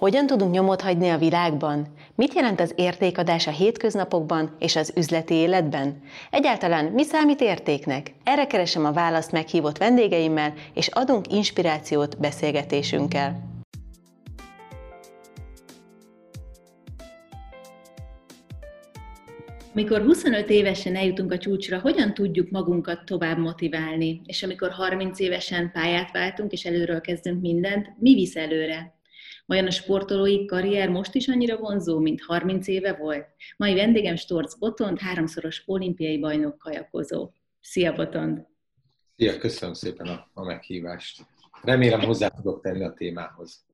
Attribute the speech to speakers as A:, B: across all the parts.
A: Hogyan tudunk nyomot hagyni a világban? Mit jelent az értékadás a hétköznapokban és az üzleti életben? Egyáltalán mi számít értéknek? Erre keresem a választ meghívott vendégeimmel, és adunk inspirációt beszélgetésünkkel. Mikor 25 évesen eljutunk a csúcsra, hogyan tudjuk magunkat tovább motiválni? És amikor 30 évesen pályát váltunk, és előről kezdünk mindent, mi visz előre? Vajon a sportolói karrier most is annyira vonzó, mint 30 éve volt? Mai vendégem Storc Botond, háromszoros olimpiai bajnok kajakozó. Szia Botond!
B: Szia, köszönöm szépen a, a meghívást. Remélem hozzá tudok tenni a témához.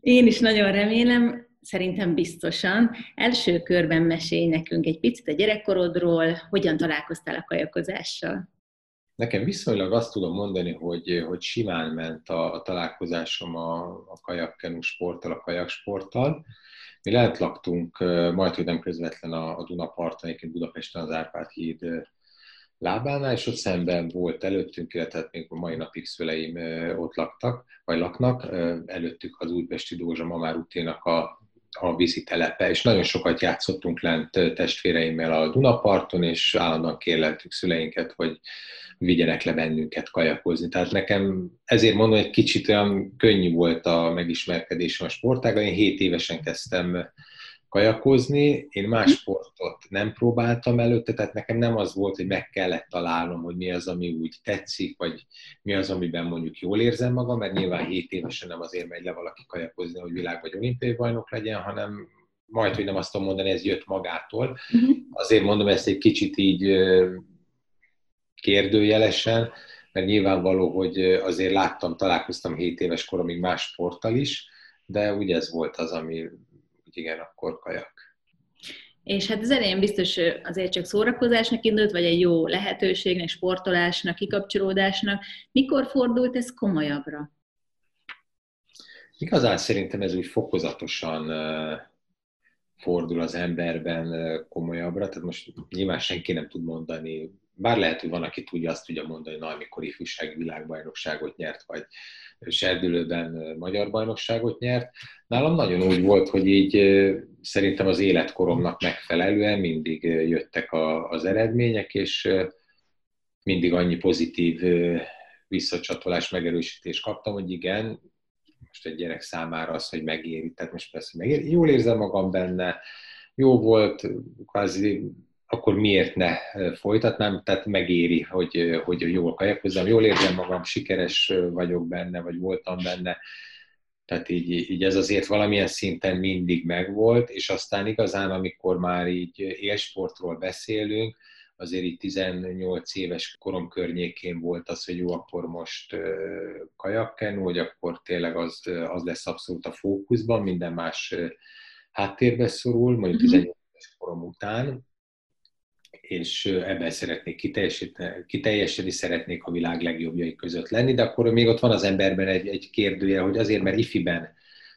A: Én is nagyon remélem, szerintem biztosan. Első körben mesélj nekünk egy picit a gyerekkorodról, hogyan találkoztál a kajakozással?
B: Nekem viszonylag azt tudom mondani, hogy, hogy simán ment a, a találkozásom a, a kajakkenu sporttal, a kajaksporttal. Mi lent laktunk, majd, hogy nem közvetlen a, a Dunaparton, egyébként Budapesten az Árpád híd lábánál, és ott szemben volt előttünk, illetve hát még a mai napig szüleim ott laktak, vagy laknak, előttük az Újpesti Dózsa Mamár úténak a, a vízi telepe, és nagyon sokat játszottunk lent testvéreimmel a Dunaparton, és állandóan kérleltük szüleinket, hogy vigyenek le bennünket kajakozni. Tehát nekem ezért mondom, hogy kicsit olyan könnyű volt a megismerkedésem a sportággal. Én 7 évesen kezdtem kajakozni, én más sportot nem próbáltam előtte, tehát nekem nem az volt, hogy meg kellett találnom, hogy mi az, ami úgy tetszik, vagy mi az, amiben mondjuk jól érzem magam, mert nyilván 7 évesen nem azért megy le valaki kajakozni, hogy világ vagy olimpiai bajnok legyen, hanem majd, hogy nem azt tudom mondani, ez jött magától. Mhm. Azért mondom ezt egy kicsit így kérdőjelesen, mert nyilvánvaló, hogy azért láttam, találkoztam 7 éves koromig más sporttal is, de ugye ez volt az, ami úgy igen, akkor kajak.
A: És hát az elején biztos azért csak szórakozásnak indult, vagy egy jó lehetőségnek, sportolásnak, kikapcsolódásnak. Mikor fordult ez komolyabbra?
B: Igazán szerintem ez úgy fokozatosan fordul az emberben komolyabbra, tehát most nyilván senki nem tud mondani bár lehet, hogy van, aki tudja, azt tudja mondani, hogy na, amikor ifjúsági világbajnokságot nyert, vagy serdülőben magyar bajnokságot nyert. Nálam nagyon úgy volt, hogy így szerintem az életkoromnak megfelelően mindig jöttek a, az eredmények, és mindig annyi pozitív visszacsatolás, megerősítést kaptam, hogy igen, most egy gyerek számára az, hogy megéri, tehát most persze megéri, jól érzem magam benne, jó volt, kvázi akkor miért ne folytatnám, tehát megéri, hogy, hogy jól kajakozzam, jól érzem magam, sikeres vagyok benne, vagy voltam benne, tehát így, így ez azért valamilyen szinten mindig megvolt, és aztán igazán, amikor már így élsportról beszélünk, azért így 18 éves korom környékén volt az, hogy jó, akkor most kajakken, hogy akkor tényleg az, az lesz abszolút a fókuszban, minden más háttérbe szorul, mondjuk 18 mhm. éves korom után, és ebben szeretnék kiteljesedni, szeretnék a világ legjobbjai között lenni, de akkor még ott van az emberben egy, egy kérdője, hogy azért, mert ifiben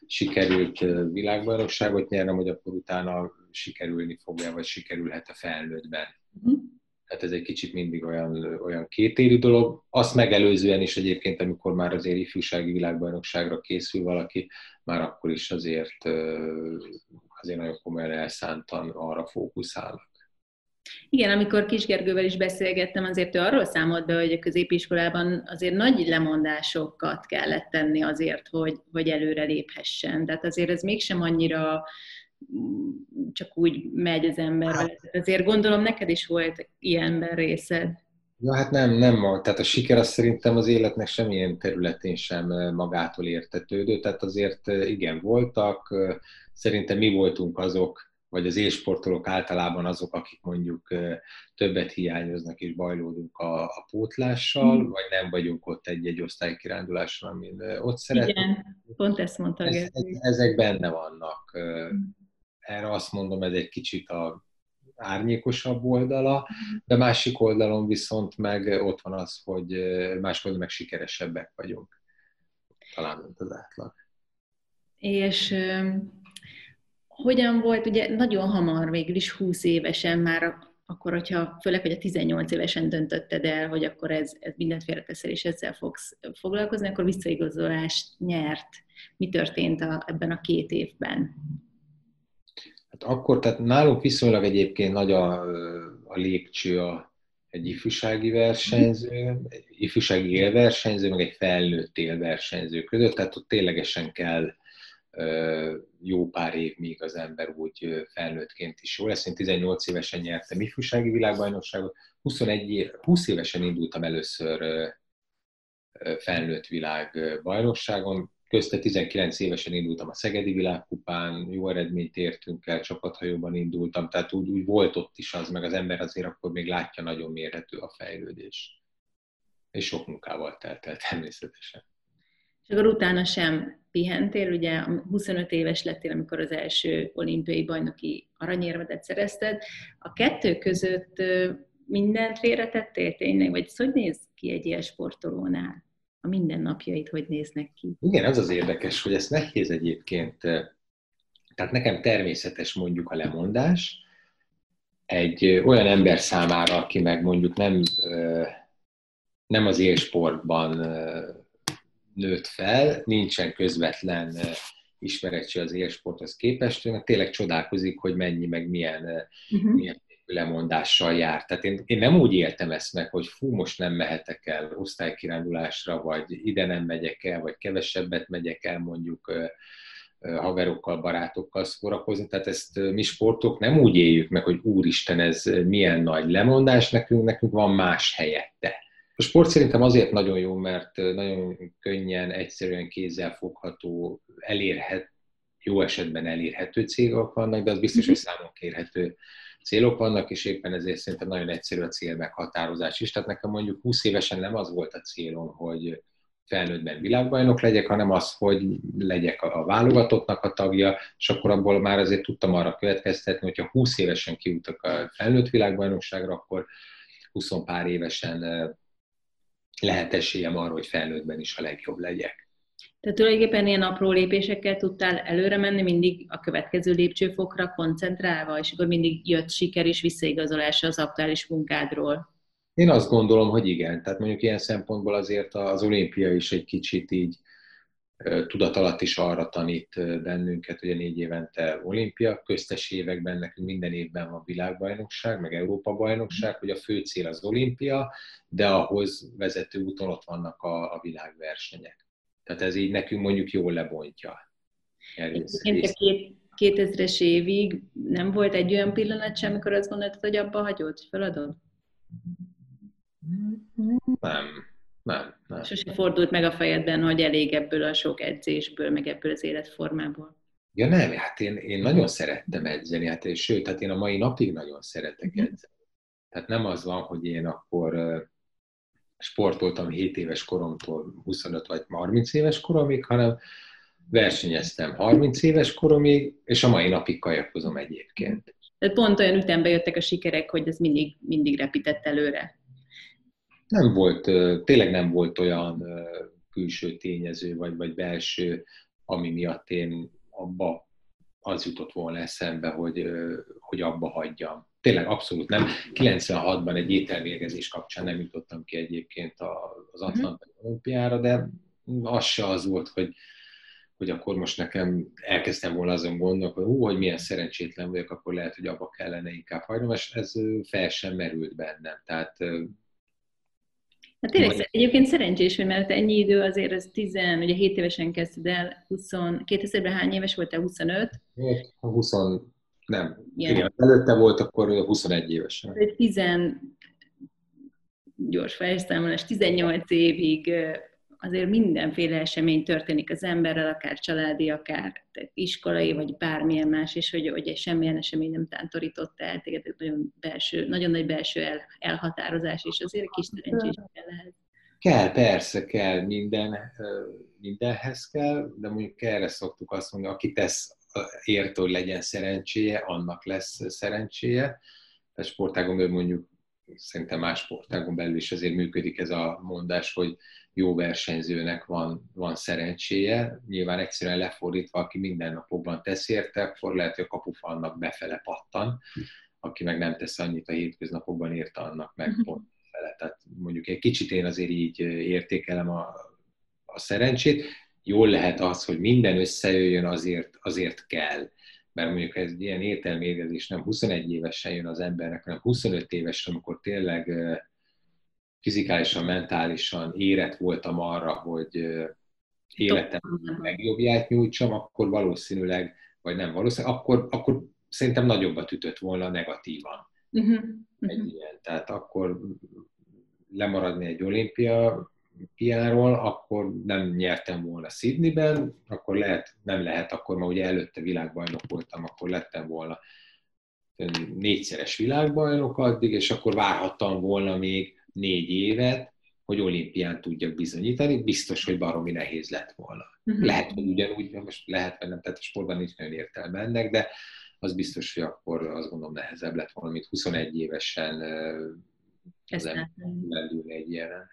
B: sikerült világbajnokságot nyernem, hogy akkor utána sikerülni fogja, vagy sikerülhet a felnőttben. Uh-huh. Tehát ez egy kicsit mindig olyan, olyan kétélű dolog. Azt megelőzően is egyébként, amikor már azért ifjúsági világbajnokságra készül valaki, már akkor is azért, azért nagyon komolyan elszántan arra fókuszálnak.
A: Igen, amikor Kisgergővel is beszélgettem, azért ő arról számolt be, hogy a középiskolában azért nagy lemondásokat kellett tenni azért, hogy, hogy előre léphessen. Tehát azért ez mégsem annyira mm, csak úgy megy az ember. Hát, azért gondolom neked is volt ilyenben részed.
B: Ja, hát nem, nem. Tehát a siker az szerintem az életnek semmilyen területén sem magától értetődő. Tehát azért igen, voltak. Szerintem mi voltunk azok, vagy az élsportolók általában azok, akik mondjuk többet hiányoznak és bajlódunk a, a pótlással, mm. vagy nem vagyunk ott egy-egy osztálykiránduláson, amin ott szeretnénk.
A: Igen, pont ezt mondta. Ez, ez,
B: ezek benne vannak. Mm. Erre azt mondom, ez egy kicsit a árnyékosabb oldala, de másik oldalon viszont meg ott van az, hogy máskor meg sikeresebbek vagyunk. Talán, mint az átlag.
A: És hogyan volt, ugye nagyon hamar, végül is 20 évesen már akkor hogyha főleg, hogy a 18 évesen döntötted el, hogy akkor ez, ez mindent félreteszel, és ezzel fogsz foglalkozni, akkor visszaigazolást nyert. Mi történt a, ebben a két évben?
B: Hát akkor, tehát nálunk viszonylag egyébként nagy a, a lépcső a, egy ifjúsági versenyző, egy ifjúsági élversenyző, meg egy felnőtt élversenyző között, tehát ott ténylegesen kell jó pár év, míg az ember úgy felnőttként is jó lesz. Én 18 évesen nyertem ifjúsági világbajnokságot, 21 év, 20 évesen indultam először felnőtt világbajnokságon, közte 19 évesen indultam a Szegedi világkupán, jó eredményt értünk el, csapathajóban indultam, tehát úgy, úgy volt ott is az, meg az ember azért akkor még látja, nagyon mérhető a fejlődés. És sok munkával telt el természetesen.
A: Akkor utána sem pihentél, ugye 25 éves lettél, amikor az első olimpiai bajnoki aranyérmedet szerezted. A kettő között mindent félretettél tényleg, vagy ez hogy néz ki egy ilyen sportolónál? A mindennapjait hogy néznek ki?
B: Igen, az az érdekes, hogy ez nehéz egyébként. Tehát nekem természetes mondjuk a lemondás, egy olyan ember számára, aki meg mondjuk nem, nem az élsportban nőtt fel, nincsen közvetlen ismeretség az élsporthoz képest, mert tényleg csodálkozik, hogy mennyi, meg milyen, uh-huh. milyen lemondással jár. Tehát én, én nem úgy éltem ezt meg, hogy fú, most nem mehetek el osztálykirándulásra, vagy ide nem megyek el, vagy kevesebbet megyek el mondjuk haverokkal, barátokkal szórakozni. Tehát ezt mi sportok nem úgy éljük meg, hogy úristen, ez milyen nagy lemondás, nekünk, nekünk van más helyette. A sport szerintem azért nagyon jó, mert nagyon könnyen, egyszerűen kézzel fogható, elérhet, jó esetben elérhető célok vannak, de az biztos, hogy számon kérhető célok vannak, és éppen ezért szerintem nagyon egyszerű a cél meghatározás is. Tehát nekem mondjuk 20 évesen nem az volt a célom, hogy felnőttben világbajnok legyek, hanem az, hogy legyek a válogatottnak a tagja, és akkor abból már azért tudtam arra következtetni, hogyha 20 évesen kiutak a felnőtt világbajnokságra, akkor 20 pár évesen lehet esélyem arra, hogy felnőttben is a legjobb legyek.
A: Tehát tulajdonképpen ilyen apró lépésekkel tudtál előre menni, mindig a következő lépcsőfokra koncentrálva, és akkor mindig jött siker és visszaigazolása az aktuális munkádról.
B: Én azt gondolom, hogy igen. Tehát mondjuk ilyen szempontból azért az olimpia is egy kicsit így tudat is arra tanít bennünket, hogy a négy évente olimpia, köztes években nekünk minden évben van világbajnokság, meg Európa bajnokság, hogy a fő cél az olimpia, de ahhoz vezető úton ott vannak a, a világversenyek. Tehát ez így nekünk mondjuk jól lebontja.
A: Egyébként a két, 2000-es évig nem volt egy olyan pillanat sem, amikor azt gondoltad, hogy abba hagyod, feladod?
B: Nem, nem, nem.
A: Sose fordult meg a fejedben, hogy elég ebből a sok edzésből, meg ebből az életformából?
B: Ja nem, hát én, én nagyon szerettem edzeni, hát és sőt, hát én a mai napig nagyon szeretek mhm. edzeni. Tehát nem az van, hogy én akkor sportoltam 7 éves koromtól 25 vagy 30 éves koromig, hanem versenyeztem 30 éves koromig, és a mai napig kajakozom egyébként.
A: Tehát pont olyan ütembe jöttek a sikerek, hogy ez mindig, mindig repített előre
B: nem volt, tényleg nem volt olyan külső tényező, vagy, vagy belső, ami miatt én abba az jutott volna eszembe, hogy, hogy abba hagyjam. Tényleg abszolút nem. 96-ban egy ételvégezés kapcsán nem jutottam ki egyébként az mhm. Atlantai olimpiára, de az se az volt, hogy, hogy akkor most nekem elkezdtem volna azon gondolni, hogy hú, hogy milyen szerencsétlen vagyok, akkor lehet, hogy abba kellene inkább hagynom, és ez fel sem merült bennem. Tehát
A: Hát tényleg, egyébként szerencsés, hogy mert ennyi idő azért az 10, ugye 7 évesen kezdted el, 20, 2000-ben hány éves voltál, 25?
B: 20, nem. Igen. Igen, előtte volt akkor 21 évesen.
A: 10, gyors fejszámolás, 18 évig azért mindenféle esemény történik az emberrel, akár családi, akár iskolai, vagy bármilyen más, és hogy, hogy semmilyen esemény nem tántorított el téged, nagyon, belső, nagyon nagy belső el, elhatározás, és azért kis szerencsés kell lehet.
B: Kell, persze kell, minden, mindenhez kell, de mondjuk erre szoktuk azt mondani, aki tesz érte, hogy legyen szerencséje, annak lesz szerencséje. A sportágon mondjuk szerintem más sportágon belül is azért működik ez a mondás, hogy jó versenyzőnek van, van szerencséje. Nyilván egyszerűen lefordítva, aki minden napokban tesz érte, akkor lehet, hogy a kapufalnak befele pattan. aki meg nem tesz annyit a hétköznapokban, érte annak meg uh-huh. pont fele. Tehát mondjuk egy kicsit én azért így értékelem a, a szerencsét. Jól lehet az, hogy minden összejöjjön, azért, azért kell. Mert mondjuk ez ilyen értelmérgezés nem 21 évesen jön az embernek, hanem 25 évesen, amikor tényleg fizikálisan, mentálisan érett voltam arra, hogy életem legjobbját nyújtsam, akkor valószínűleg, vagy nem valószínűleg, akkor, akkor szerintem nagyobbat ütött volna negatívan. Uh-huh. Egy ilyen. Tehát akkor lemaradni egy olimpia piáról, akkor nem nyertem volna Sydneyben, akkor lehet, nem lehet, akkor ma ugye előtte világbajnok voltam, akkor lettem volna négyszeres világbajnok addig, és akkor várhattam volna még négy évet, hogy olimpián tudjak bizonyítani, biztos, hogy baromi nehéz lett volna. Uh-huh. Lehet, hogy ugyanúgy, most lehet, hogy nem, tehát a sportban nincs nagyon értelme ennek, de az biztos, hogy akkor azt gondolom nehezebb lett volna, mint 21 évesen lendülni egy ilyenen.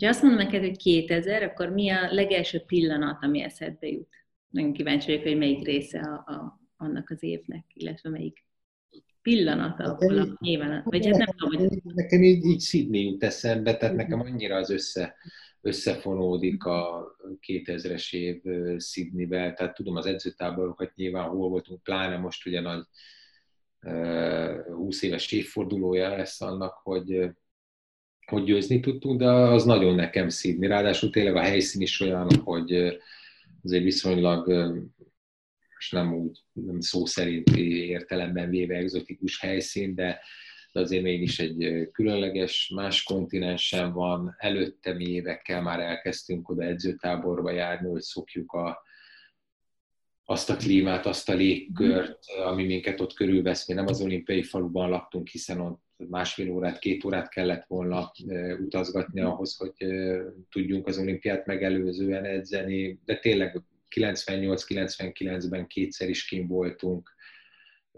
A: Ha azt mondom neked, hogy 2000, akkor mi a legelső pillanat, ami eszedbe jut? Nagyon kíváncsi vagyok, hogy melyik része a, a, annak az évnek, illetve melyik pillanata, hát ahol a nyilván, vagy hát nem tudom, hogy...
B: Nekem így, így Sydney jut eszembe, tehát nekem annyira az össze, összefonódik a 2000-es év Sydneyvel, tehát tudom az edzőtáborokat nyilván hol voltunk, pláne most ugye nagy 20 éves évfordulója lesz annak, hogy hogy győzni tudtunk, de az nagyon nekem szívni. Ráadásul tényleg a helyszín is olyan, hogy azért viszonylag és nem úgy nem szó szerinti értelemben véve egzotikus helyszín, de, de azért mégis egy különleges, más kontinensen van. Előtte mi évekkel már elkezdtünk oda edzőtáborba járni, hogy szokjuk a, azt a klímát, azt a légkört, ami minket ott körülvesz. Mi nem az olimpiai faluban laktunk, hiszen ott másfél órát, két órát kellett volna utazgatni ahhoz, hogy tudjunk az olimpiát megelőzően edzeni, de tényleg 98-99-ben kétszer is kim voltunk,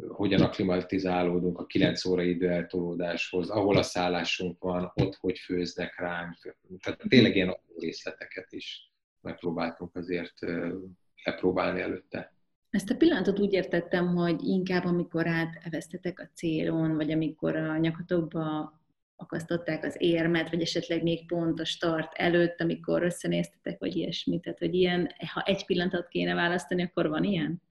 B: hogyan aklimatizálódunk a 9 óra időeltolódáshoz, ahol a szállásunk van, ott hogy főznek ránk. Tehát tényleg ilyen részleteket is megpróbáltunk azért lepróbálni előtte.
A: Ezt a pillanatot úgy értettem, hogy inkább amikor átevesztetek a célon, vagy amikor a nyakatokba akasztották az érmet, vagy esetleg még pont a start előtt, amikor összenéztetek, vagy ilyesmi. Tehát, hogy ilyen, ha egy pillanatot kéne választani, akkor van ilyen?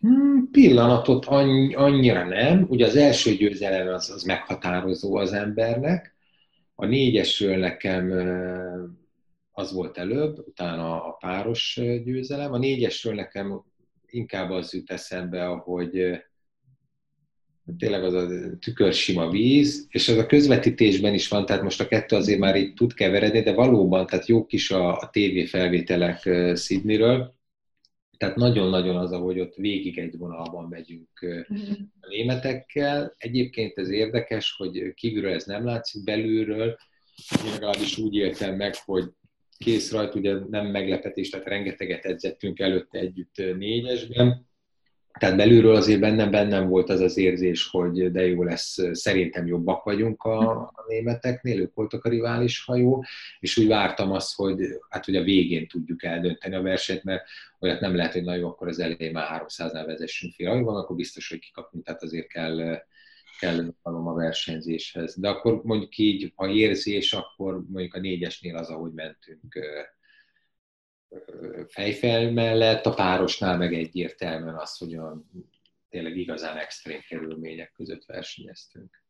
B: Hmm, pillanatot annyi, annyira nem. Ugye az első győzelem az, az meghatározó az embernek. A négyesről nekem az volt előbb, utána a páros győzelem. A négyesről nekem inkább az jut eszembe, ahogy tényleg az a tükör sima víz, és az a közvetítésben is van, tehát most a kettő azért már így tud keveredni, de valóban, tehát jó kis a, a TV felvételek Sydneyről, tehát nagyon-nagyon az, ahogy ott végig egy vonalban megyünk a németekkel. Egyébként ez érdekes, hogy kívülről ez nem látszik, belülről. Én legalábbis úgy éltem meg, hogy kész rajt, ugye nem meglepetés, tehát rengeteget edzettünk előtte együtt négyesben, tehát belülről azért bennem, bennem volt az az érzés, hogy de jó lesz, szerintem jobbak vagyunk a, a németeknél, ők voltak a rivális hajó, és úgy vártam azt, hogy hát hogy a végén tudjuk eldönteni a versenyt, mert olyat nem lehet, hogy na jó, akkor az elején már 300-nál vezessünk fél hajóban, akkor biztos, hogy kikapunk, tehát azért kell, kell a versenyzéshez. De akkor mondjuk így, ha érzés, akkor mondjuk a négyesnél az, ahogy mentünk fejfel mellett, a párosnál meg egyértelműen az, hogy a tényleg igazán extrém körülmények között versenyeztünk.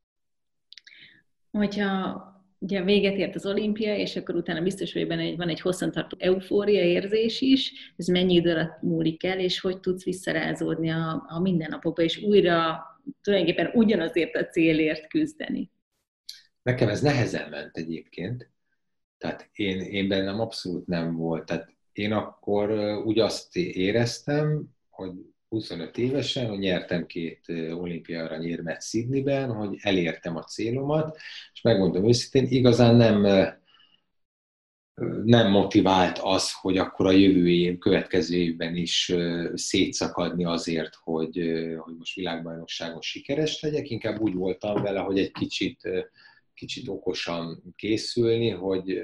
A: Hogyha ugye véget ért az olimpia, és akkor utána biztos hogy benne, van egy hosszantartó eufória érzés is, ez mennyi idő alatt múlik el, és hogy tudsz visszarázódni a, a mindennapokba, és újra tulajdonképpen ugyanazért a célért küzdeni?
B: Nekem ez nehezen ment egyébként. Tehát én, én bennem abszolút nem volt. Tehát én akkor úgy azt éreztem, hogy 25 évesen, hogy nyertem két olimpia aranyérmet Sydneyben, hogy elértem a célomat, és megmondom őszintén, igazán nem, nem motivált az, hogy akkor a jövő év, következő évben is szétszakadni azért, hogy, hogy most világbajnokságon sikeres legyek. Inkább úgy voltam vele, hogy egy kicsit, kicsit okosan készülni, hogy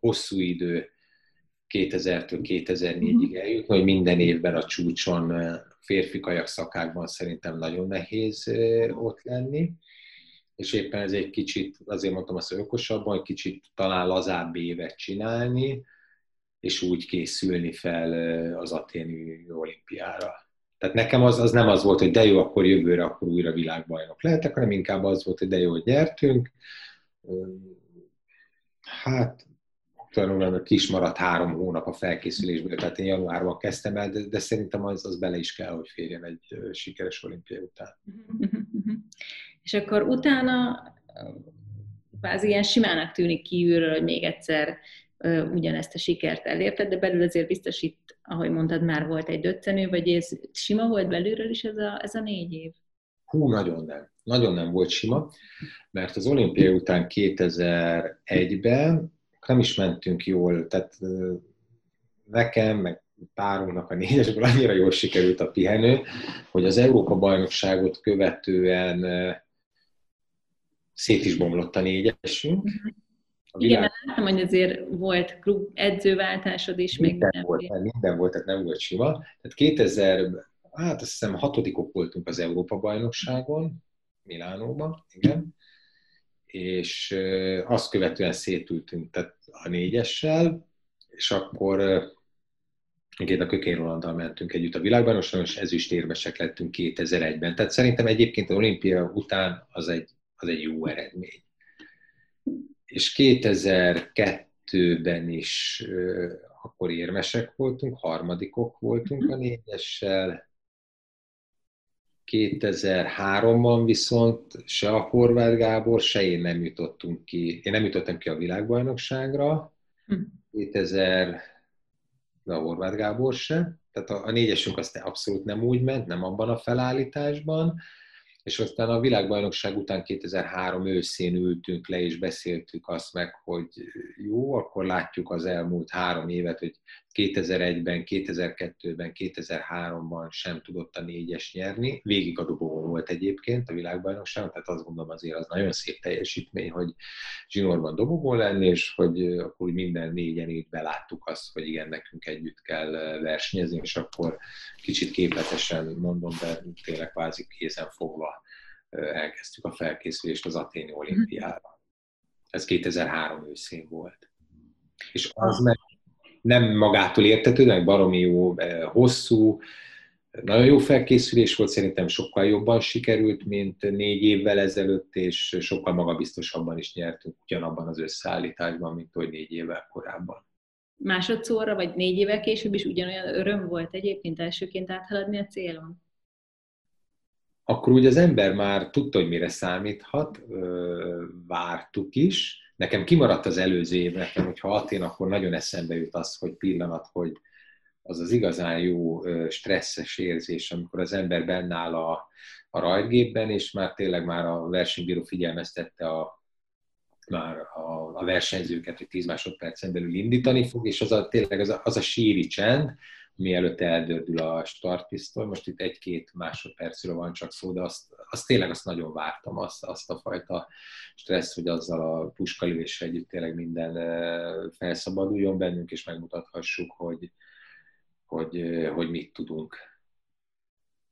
B: hosszú idő 2000-től 2004-ig eljutni, hogy minden évben a csúcson férfi kajak szakákban szerintem nagyon nehéz ott lenni, és éppen ez egy kicsit, azért mondtam azt, hogy okosabban, egy kicsit talán lazább évet csinálni, és úgy készülni fel az aténi olimpiára. Tehát nekem az, az nem az volt, hogy de jó, akkor jövőre akkor újra világbajnok lehetek, hanem inkább az volt, hogy de jó, hogy nyertünk. Hát tulajdonképpen kis maradt három hónap a felkészülésből, tehát én januárban kezdtem el, de, de szerintem az, az bele is kell, hogy férjen egy sikeres olimpia után.
A: És akkor utána az ilyen simának tűnik kívülről, hogy még egyszer ugyanezt a sikert elérted, de belül azért biztos itt, ahogy mondtad, már volt egy döccenő, vagy ez sima volt belülről is ez a, ez a négy év?
B: Hú, nagyon nem. Nagyon nem volt sima, mert az olimpia után 2001-ben nem is mentünk jól, tehát nekem, meg párunknak a négyesből annyira jól sikerült a pihenő, hogy az Európa-bajnokságot követően szét is bomlott a négyesünk.
A: A világ... Igen, láttam, hogy azért volt klub edzőváltásod is.
B: Minden még volt, nem, minden volt, tehát nem volt sima. Tehát 2000, hát azt hiszem hatodikok voltunk az Európa-bajnokságon, Milánóban, igen, és azt követően szétültünk tehát a négyessel, és akkor Két a Kökény Rolanddal mentünk együtt a világbajnokságon, és ezüstérmesek lettünk 2001-ben. Tehát szerintem egyébként az olimpia után az egy, az egy jó eredmény. És 2002-ben is akkor érmesek voltunk, harmadikok voltunk a négyessel, 2003-ban viszont se a Horváth Gábor, se én nem jutottunk ki, én nem jutottam ki a világbajnokságra, 2000, hm. de a Horváth Gábor se, tehát a, a négyesünk azt abszolút nem úgy ment, nem abban a felállításban, és aztán a világbajnokság után 2003 őszén ültünk le, és beszéltük azt meg, hogy jó, akkor látjuk az elmúlt három évet, hogy 2001-ben, 2002-ben, 2003-ban sem tudott a négyes nyerni. Végig a dobogón volt egyébként a világbajnokságon, tehát azt gondolom azért az nagyon szép teljesítmény, hogy zsinórban dobogón lenni, és hogy akkor minden négyen így beláttuk azt, hogy igen, nekünk együtt kell versenyezni, és akkor kicsit képletesen mondom, de tényleg kvázi kézen fogva elkezdtük a felkészülést az Aténi olimpiára. Ez 2003 őszén volt. És az meg nem magától értető, meg baromi jó, hosszú, nagyon jó felkészülés volt, szerintem sokkal jobban sikerült, mint négy évvel ezelőtt, és sokkal magabiztosabban is nyertünk ugyanabban az összeállításban, mint hogy négy évvel korábban.
A: Másodszorra, vagy négy évvel később is ugyanolyan öröm volt egyébként elsőként áthaladni a célon?
B: Akkor úgy az ember már tudta, hogy mire számíthat, vártuk is, Nekem kimaradt az előző év, nekem, hogyha Atén, akkor nagyon eszembe jut az, hogy pillanat, hogy az az igazán jó stresszes érzés, amikor az ember bennáll a, a rajtgépben, és már tényleg már a versenybíró figyelmeztette a, már a, a versenyzőket, hogy 10 másodpercen belül indítani fog, és az a, tényleg az a, az a síri csend, mielőtt eldördül a startpisztoly. Most itt egy-két másodpercről van csak szó, de azt, azt tényleg azt nagyon vártam, azt, azt a fajta stressz, hogy azzal a puskalövéssel együtt tényleg minden felszabaduljon bennünk, és megmutathassuk, hogy, hogy, hogy mit tudunk.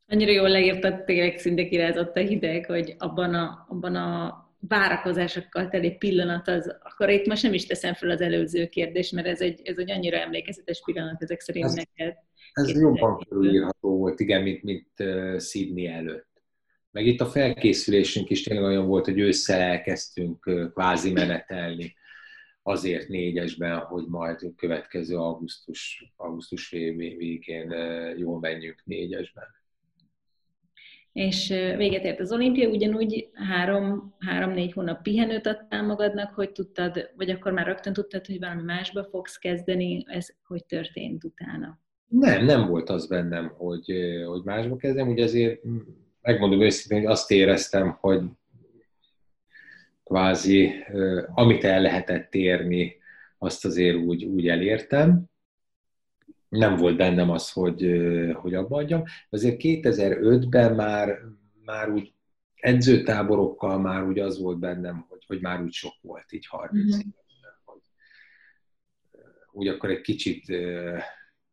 A: Annyira jól leírtad, tényleg szinte kirázott a hideg, hogy abban a, abban a várakozásokkal teli pillanat, az, akkor itt most nem is teszem fel az előző kérdést, mert ez egy, ez egy annyira emlékezetes pillanat ezek szerint ez, neked.
B: Ez jobban körülírható volt, igen, mint, mint uh, Sydney előtt. Meg itt a felkészülésünk is tényleg olyan volt, hogy ősszel elkezdtünk uh, kvázi menetelni azért négyesben, hogy majd a következő augusztus, augusztus végén uh, jól menjünk négyesben
A: és véget ért az olimpia, ugyanúgy három, három-négy hónap pihenőt adtál magadnak, hogy tudtad, vagy akkor már rögtön tudtad, hogy valami másba fogsz kezdeni, ez hogy történt utána?
B: Nem, nem volt az bennem, hogy, hogy másba kezdem, ugye azért megmondom őszintén, hogy azt éreztem, hogy kvázi amit el lehetett érni, azt azért úgy, úgy elértem, nem volt bennem az, hogy, hogy abba adjam. Azért 2005-ben már, már úgy edzőtáborokkal már úgy az volt bennem, hogy, hogy már úgy sok volt így 30 mm-hmm. évesen, hogy, úgy akkor egy kicsit,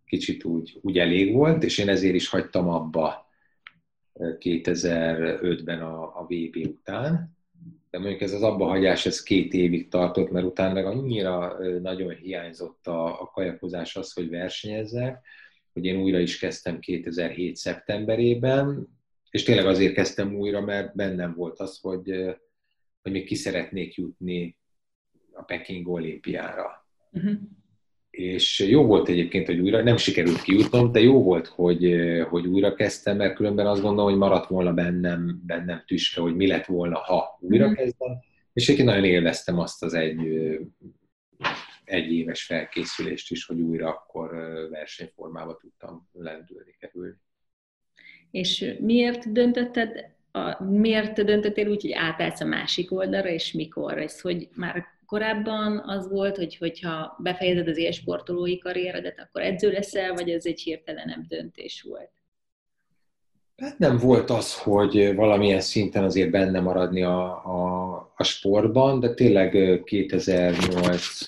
B: kicsit úgy, úgy elég volt, és én ezért is hagytam abba 2005-ben a, a VB után. De mondjuk ez az abbahagyás, ez két évig tartott, mert utána meg annyira nagyon hiányzott a, a kajakozás az, hogy versenyezzek, hogy én újra is kezdtem 2007. szeptemberében, és tényleg azért kezdtem újra, mert bennem volt az, hogy, hogy még ki szeretnék jutni a Peking olimpiára. Uh-huh. És jó volt egyébként, hogy újra, nem sikerült kijutnom, de jó volt, hogy, hogy újra kezdtem, mert különben azt gondolom, hogy maradt volna bennem, bennem tüske, hogy mi lett volna, ha újra uh-huh. kezdem. És egyébként nagyon élveztem azt az egy, egy éves felkészülést is, hogy újra akkor versenyformába tudtam lendülni, kerülni.
A: És miért döntötted, a, miért döntöttél úgy, hogy átállsz a másik oldalra, és mikor? Ez, hogy már korábban az volt, hogy hogyha befejezed az élsportolói karrieredet, akkor edző leszel, vagy ez egy hirtelenebb döntés volt?
B: Hát nem volt az, hogy valamilyen szinten azért benne maradni a, a, a sportban, de tényleg 2008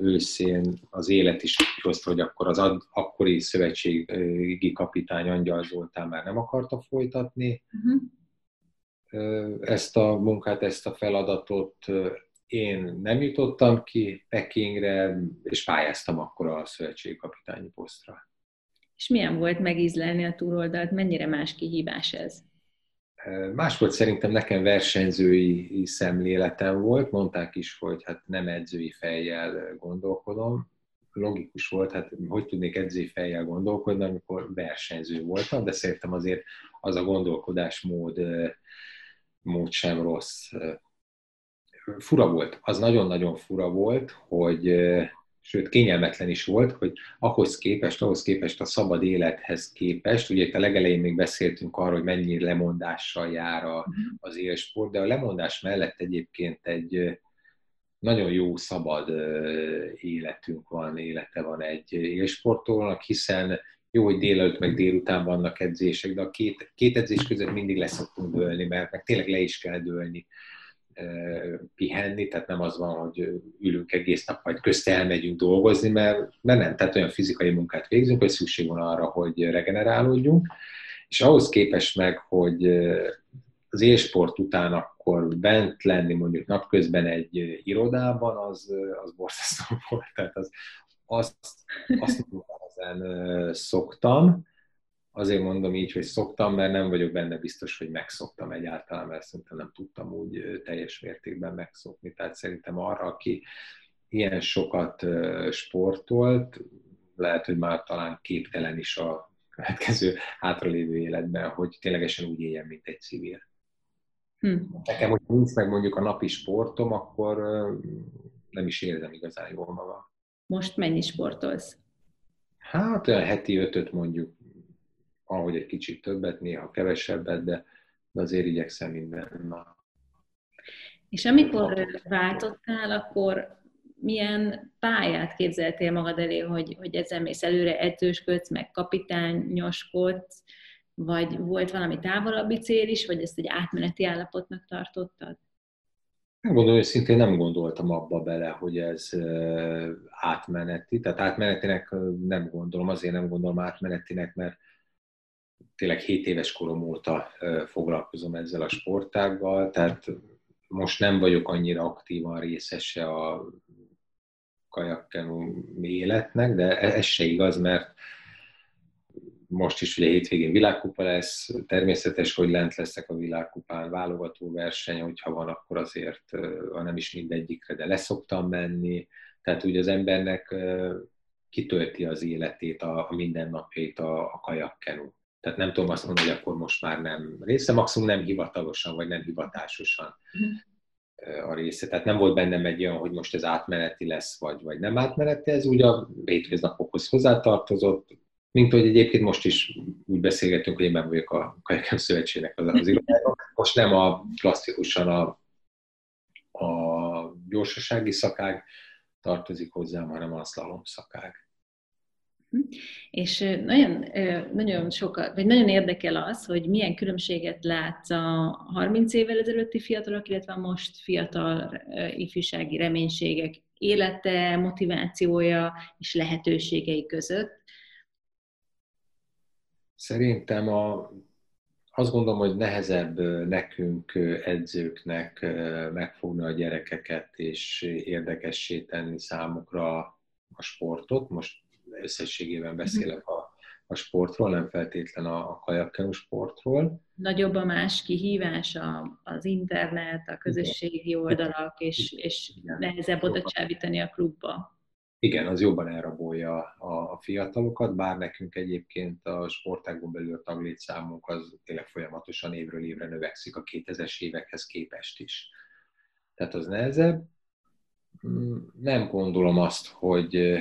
B: őszén az élet is hozta, hogy akkor az akkori szövetségi kapitány Angyal Zoltán már nem akarta folytatni uh-huh. ezt a munkát, ezt a feladatot. Én nem jutottam ki Pekingre, és pályáztam akkor a szövetségi kapitányi posztra.
A: És milyen volt megízlelni a túroldalt? Mennyire más kihívás ez?
B: Más volt szerintem nekem versenyzői szemléletem volt, mondták is, hogy hát nem edzői fejjel gondolkodom. Logikus volt, hát hogy tudnék edzői fejjel gondolkodni, amikor versenyző voltam, de szerintem azért az a gondolkodásmód mód sem rossz. Fura volt, az nagyon-nagyon fura volt, hogy sőt kényelmetlen is volt, hogy ahhoz képest, ahhoz képest a szabad élethez képest, ugye itt a legelején még beszéltünk arról, hogy mennyi lemondással jár a, mhm. az élsport, de a lemondás mellett egyébként egy nagyon jó, szabad életünk van, élete van egy élsportolónak, hiszen jó, hogy délelőtt meg délután vannak edzések, de a két, két edzés között mindig leszoktunk dőlni, mert meg tényleg le is kell dőlni pihenni, tehát nem az van, hogy ülünk egész nap, majd közte elmegyünk dolgozni, mert, mert nem, tehát olyan fizikai munkát végzünk, hogy szükség van arra, hogy regenerálódjunk, és ahhoz képest meg, hogy az élsport után akkor bent lenni mondjuk napközben egy irodában, az, az borzasztó volt, tehát az, azt, azt ezen szoktam, azért mondom így, hogy szoktam, mert nem vagyok benne biztos, hogy megszoktam egyáltalán, mert szerintem nem tudtam úgy teljes mértékben megszokni. Tehát szerintem arra, aki ilyen sokat sportolt, lehet, hogy már talán képtelen is a következő hátralévő életben, hogy ténylegesen úgy éljen, mint egy civil. Hm. Nekem, hogy nincs meg mondjuk a napi sportom, akkor nem is érzem igazán jól magam.
A: Most mennyi sportolsz?
B: Hát olyan heti ötöt mondjuk ahogy egy kicsit többet, néha kevesebbet, de, de azért igyekszem minden nap.
A: És amikor váltottál, akkor milyen pályát képzeltél magad elé, hogy, hogy ezzel mész előre, edzősködsz, meg kapitányoskodsz, vagy volt valami távolabbi cél is, vagy ezt egy átmeneti állapotnak tartottad?
B: Gondolom, hogy szintén nem gondoltam abba bele, hogy ez átmeneti. Tehát átmenetinek nem gondolom, azért nem gondolom átmenetinek, mert tényleg 7 éves korom óta foglalkozom ezzel a sportággal, tehát most nem vagyok annyira aktívan részese a kajakkenu életnek, de e-, ez se igaz, mert most is ugye hétvégén világkupa lesz, természetes, hogy lent leszek a világkupán, válogató verseny, hogyha van, akkor azért, ha nem is mindegyikre, de leszoktam menni, tehát úgy az embernek kitölti az életét, a, a mindennapjait a, a kajakkenu. Tehát nem tudom azt mondani, hogy akkor most már nem része, maximum nem hivatalosan, vagy nem hivatásosan uh-huh. a része. Tehát nem volt bennem egy olyan, hogy most ez átmeneti lesz, vagy, vagy nem átmeneti, ez úgy a hétköznapokhoz hozzátartozott, mint hogy egyébként most is úgy beszélgetünk, hogy én nem vagyok a Kajakem Szövetségnek az, az irodájában. Most nem a klasszikusan a, a gyorsasági szakág tartozik hozzám, hanem a szlalom szakág.
A: És nagyon, nagyon sokat, vagy nagyon érdekel az, hogy milyen különbséget látsz a 30 évvel ezelőtti fiatalok, illetve a most fiatal ifjúsági reménységek élete, motivációja és lehetőségei között?
B: Szerintem a, azt gondolom, hogy nehezebb nekünk edzőknek megfogni a gyerekeket és érdekessé tenni számukra a sportot. Most összességében beszélek a a sportról, nem feltétlen a, a kajakkenu sportról.
A: Nagyobb a más kihívás, a, az internet, a közösségi oldalak, és, és nehezebb oda csábítani a klubba.
B: Igen, az jobban elrabolja a, a fiatalokat, bár nekünk egyébként a sportágon belül a taglétszámunk az tényleg folyamatosan évről évre növekszik a 2000-es évekhez képest is. Tehát az nehezebb. Mm, nem gondolom azt, hogy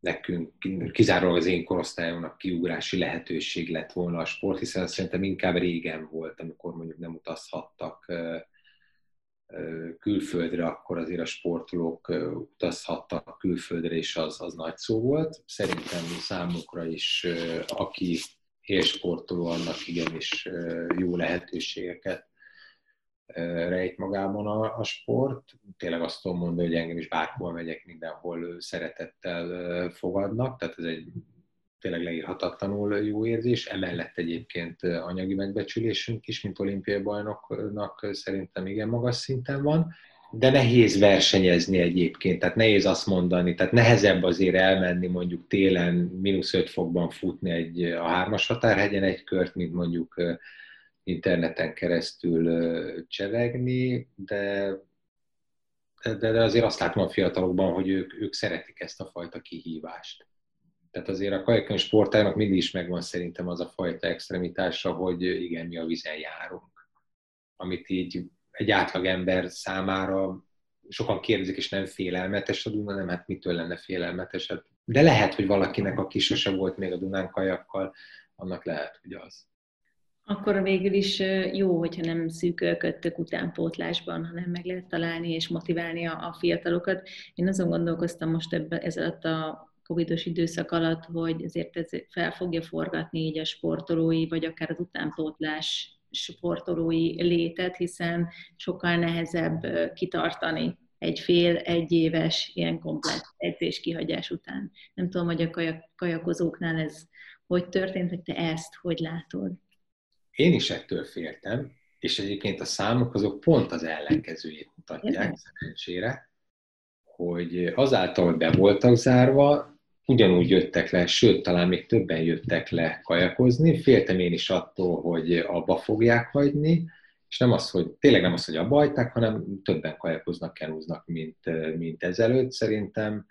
B: nekünk, kizárólag az én korosztályomnak kiugrási lehetőség lett volna a sport, hiszen azt szerintem inkább régen volt, amikor mondjuk nem utazhattak külföldre, akkor azért a sportolók utazhattak külföldre, és az, az nagy szó volt. Szerintem számukra is, aki élsportoló, annak igenis jó lehetőségeket rejt magában a, a sport. Tényleg azt tudom mondani, hogy engem is bárhol megyek, mindenhol szeretettel fogadnak, tehát ez egy tényleg leírhatatlanul jó érzés. Emellett egyébként anyagi megbecsülésünk is, mint olimpiai bajnoknak szerintem igen magas szinten van. De nehéz versenyezni egyébként, tehát nehéz azt mondani, tehát nehezebb azért elmenni mondjuk télen mínusz 5 fokban futni egy, a hármas határhegyen egy kört, mint mondjuk interneten keresztül csevegni, de, de, de azért azt látom a fiatalokban, hogy ők, ők szeretik ezt a fajta kihívást. Tehát azért a kajakön sportágnak mindig is megvan szerintem az a fajta extremitása, hogy igen, mi a vizen járunk. Amit így egy átlagember számára sokan kérdezik, és nem félelmetes a Duna, nem, hát mitől lenne félelmetes? Hát, de lehet, hogy valakinek, aki sose volt még a Dunán kajakkal, annak lehet, hogy az.
A: Akkor végül is jó, hogyha nem szűkölködtök utánpótlásban, hanem meg lehet találni és motiválni a, a fiatalokat. Én azon gondolkoztam most ebben, ez alatt a covidos időszak alatt, hogy azért ez fel fogja forgatni így a sportolói, vagy akár az utánpótlás sportolói létet, hiszen sokkal nehezebb kitartani egy fél, egy éves ilyen komplet edzés kihagyás után. Nem tudom, hogy a kajak, kajakozóknál ez hogy történt, hogy te ezt hogy látod?
B: Én is ettől féltem, és egyébként a számok azok pont az ellenkezőjét mutatják, szerencsére, hogy azáltal, hogy be voltak zárva, ugyanúgy jöttek le, sőt, talán még többen jöttek le kajakozni. Féltem én is attól, hogy abba fogják hagyni, és nem az, hogy tényleg nem az, hogy abba hagyták, hanem többen kajakoznak, kenúznak, mint, mint ezelőtt. Szerintem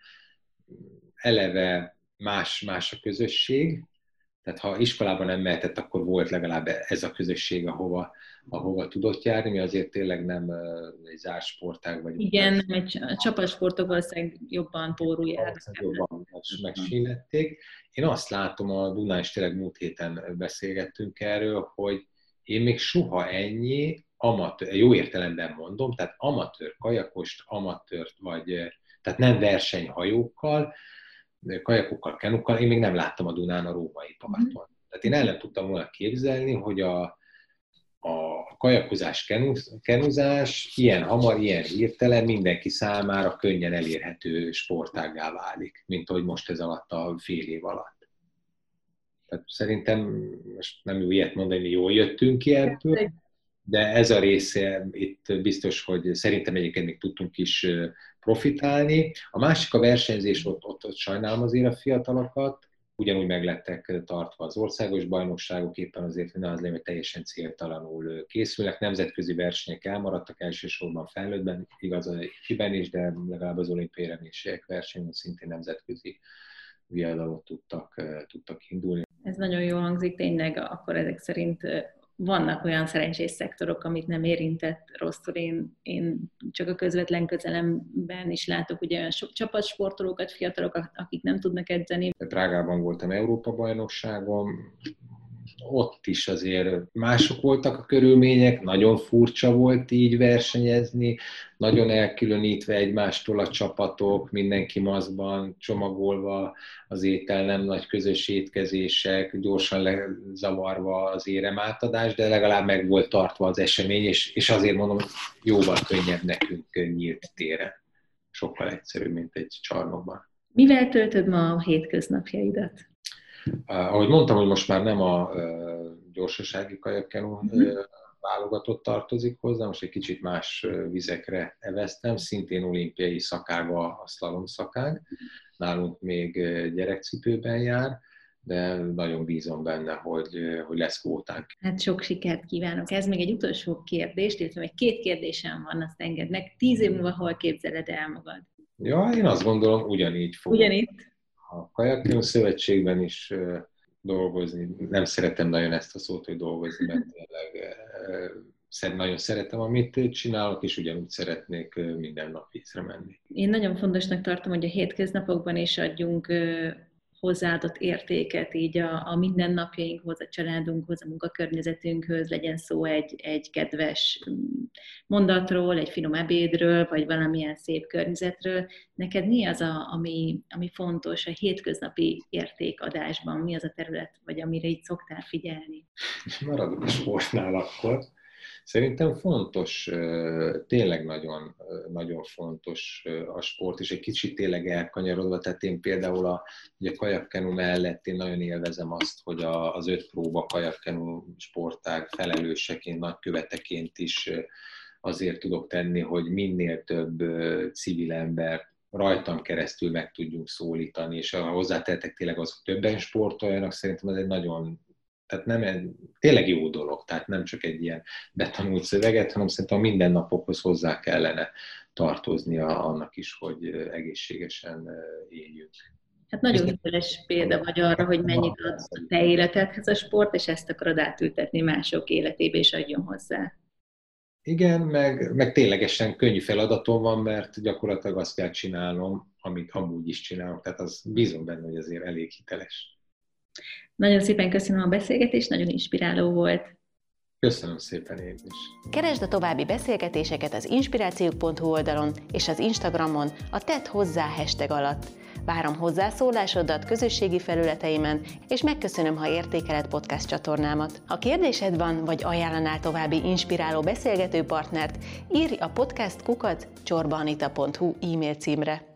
B: eleve más, más a közösség, tehát ha iskolában nem mehetett, akkor volt legalább ez a közösség, ahova, ahova tudott járni, mi azért tényleg nem egy zárt sportág vagy.
A: Igen, egy csapatsportok valószínűleg jobban pórul járnak.
B: Jobban megsínlették. Én azt látom, a Dunán is tényleg múlt héten beszélgettünk erről, hogy én még soha ennyi amatőr, jó értelemben mondom, tehát amatőr kajakost, amatőrt vagy, tehát nem versenyhajókkal, kajakokkal, kenukkal, én még nem láttam a Dunán a római parton. Mm. Tehát én el nem tudtam volna képzelni, hogy a, a kajakozás, kenuz, kenuzás ilyen hamar, ilyen hirtelen mindenki számára könnyen elérhető sportággá válik, mint ahogy most ez alatt a fél év alatt. Tehát szerintem, most nem jó ilyet mondani, jól jöttünk ki ebből, de ez a része itt biztos, hogy szerintem egyébként még tudtunk is profitálni. A másik a versenyzés, ott, ott, ott sajnálom azért a fiatalokat, ugyanúgy meglettek tartva az országos bajnokságok, éppen azért, hogy az hogy teljesen céltalanul készülnek. Nemzetközi versenyek elmaradtak elsősorban felnőttben, igaz az ifiben is, de legalább az olimpiai reménységek versenyen szintén nemzetközi viadalot tudtak, tudtak indulni.
A: Ez nagyon jó hangzik, tényleg akkor ezek szerint vannak olyan szerencsés szektorok, amit nem érintett rosszul. Én, én csak a közvetlen közelemben is látok ugye olyan sok csapatsportolókat, fiatalok, akik nem tudnak edzeni.
B: Prágában voltam Európa-bajnokságon, ott is azért mások voltak a körülmények, nagyon furcsa volt így versenyezni, nagyon elkülönítve egymástól a csapatok, mindenki maszkban, csomagolva az étel, nem nagy közös étkezések, gyorsan lezavarva az éremátadás, de legalább meg volt tartva az esemény, és, és azért mondom, jóval könnyebb nekünk nyílt téren. sokkal egyszerűbb, mint egy csarnokban.
A: Mivel töltöd ma a hétköznapjaidat?
B: Ahogy mondtam, hogy most már nem a gyorsasági kajakkenú mm-hmm. válogatott tartozik hozzá, most egy kicsit más vizekre eveztem, szintén olimpiai szakága a slalom szakág, nálunk még gyerekcipőben jár, de nagyon bízom benne, hogy, hogy lesz kvótánk.
A: Hát sok sikert kívánok. Ez még egy utolsó kérdés, illetve egy két kérdésem van, azt engednek. Tíz év múlva hol képzeled el magad?
B: Ja, én azt gondolom, ugyanígy
A: fogok. Ugyanitt?
B: A Kajakkino Szövetségben is dolgozni. Nem szeretem nagyon ezt a szót, hogy dolgozni, mert tényleg nagyon szeretem, amit csinálok, és ugyanúgy szeretnék minden nap észremenni.
A: Én nagyon fontosnak tartom, hogy a hétköznapokban is adjunk hozzáadott értéket így a, a mindennapjainkhoz, a családunkhoz, a munkakörnyezetünkhöz, legyen szó egy, egy kedves mm, mondatról, egy finom ebédről, vagy valamilyen szép környezetről. Neked mi az, a, ami, ami fontos a hétköznapi értékadásban? Mi az a terület, vagy amire így szoktál figyelni?
B: Maradok a sportnál akkor. Szerintem fontos, tényleg nagyon, nagyon fontos a sport, és egy kicsit tényleg elkanyarodva, tehát én például a, ugye a kajakkenu mellett én nagyon élvezem azt, hogy a, az öt próba kajakkenu sportág felelőseként, nagyköveteként is azért tudok tenni, hogy minél több civil ember rajtam keresztül meg tudjunk szólítani, és ha hozzátettek tényleg azok többen sportoljanak, szerintem ez egy nagyon tehát nem egy, tényleg jó dolog, tehát nem csak egy ilyen betanult szöveget, hanem szerintem a mindennapokhoz hozzá kellene tartoznia annak is, hogy egészségesen éljünk.
A: Hát nagyon hiteles példa vagy arra, hogy mennyit ad a te életedhez a sport, és ezt akarod átültetni mások életébe, és adjon hozzá.
B: Igen, meg, meg ténylegesen könnyű feladatom van, mert gyakorlatilag azt kell csinálnom, amit amúgy is csinálok, tehát az bízom benne, hogy azért elég hiteles.
A: Nagyon szépen köszönöm a beszélgetést, nagyon inspiráló volt.
B: Köszönöm szépen én is.
A: Keresd a további beszélgetéseket az inspirációk.hu oldalon és az Instagramon a Tedd hozzá hashtag alatt. Várom hozzászólásodat közösségi felületeimen, és megköszönöm, ha értékeled podcast csatornámat. Ha kérdésed van, vagy ajánlanál további inspiráló beszélgető partnert, írj a podcast kukat csorbanita.hu e-mail címre.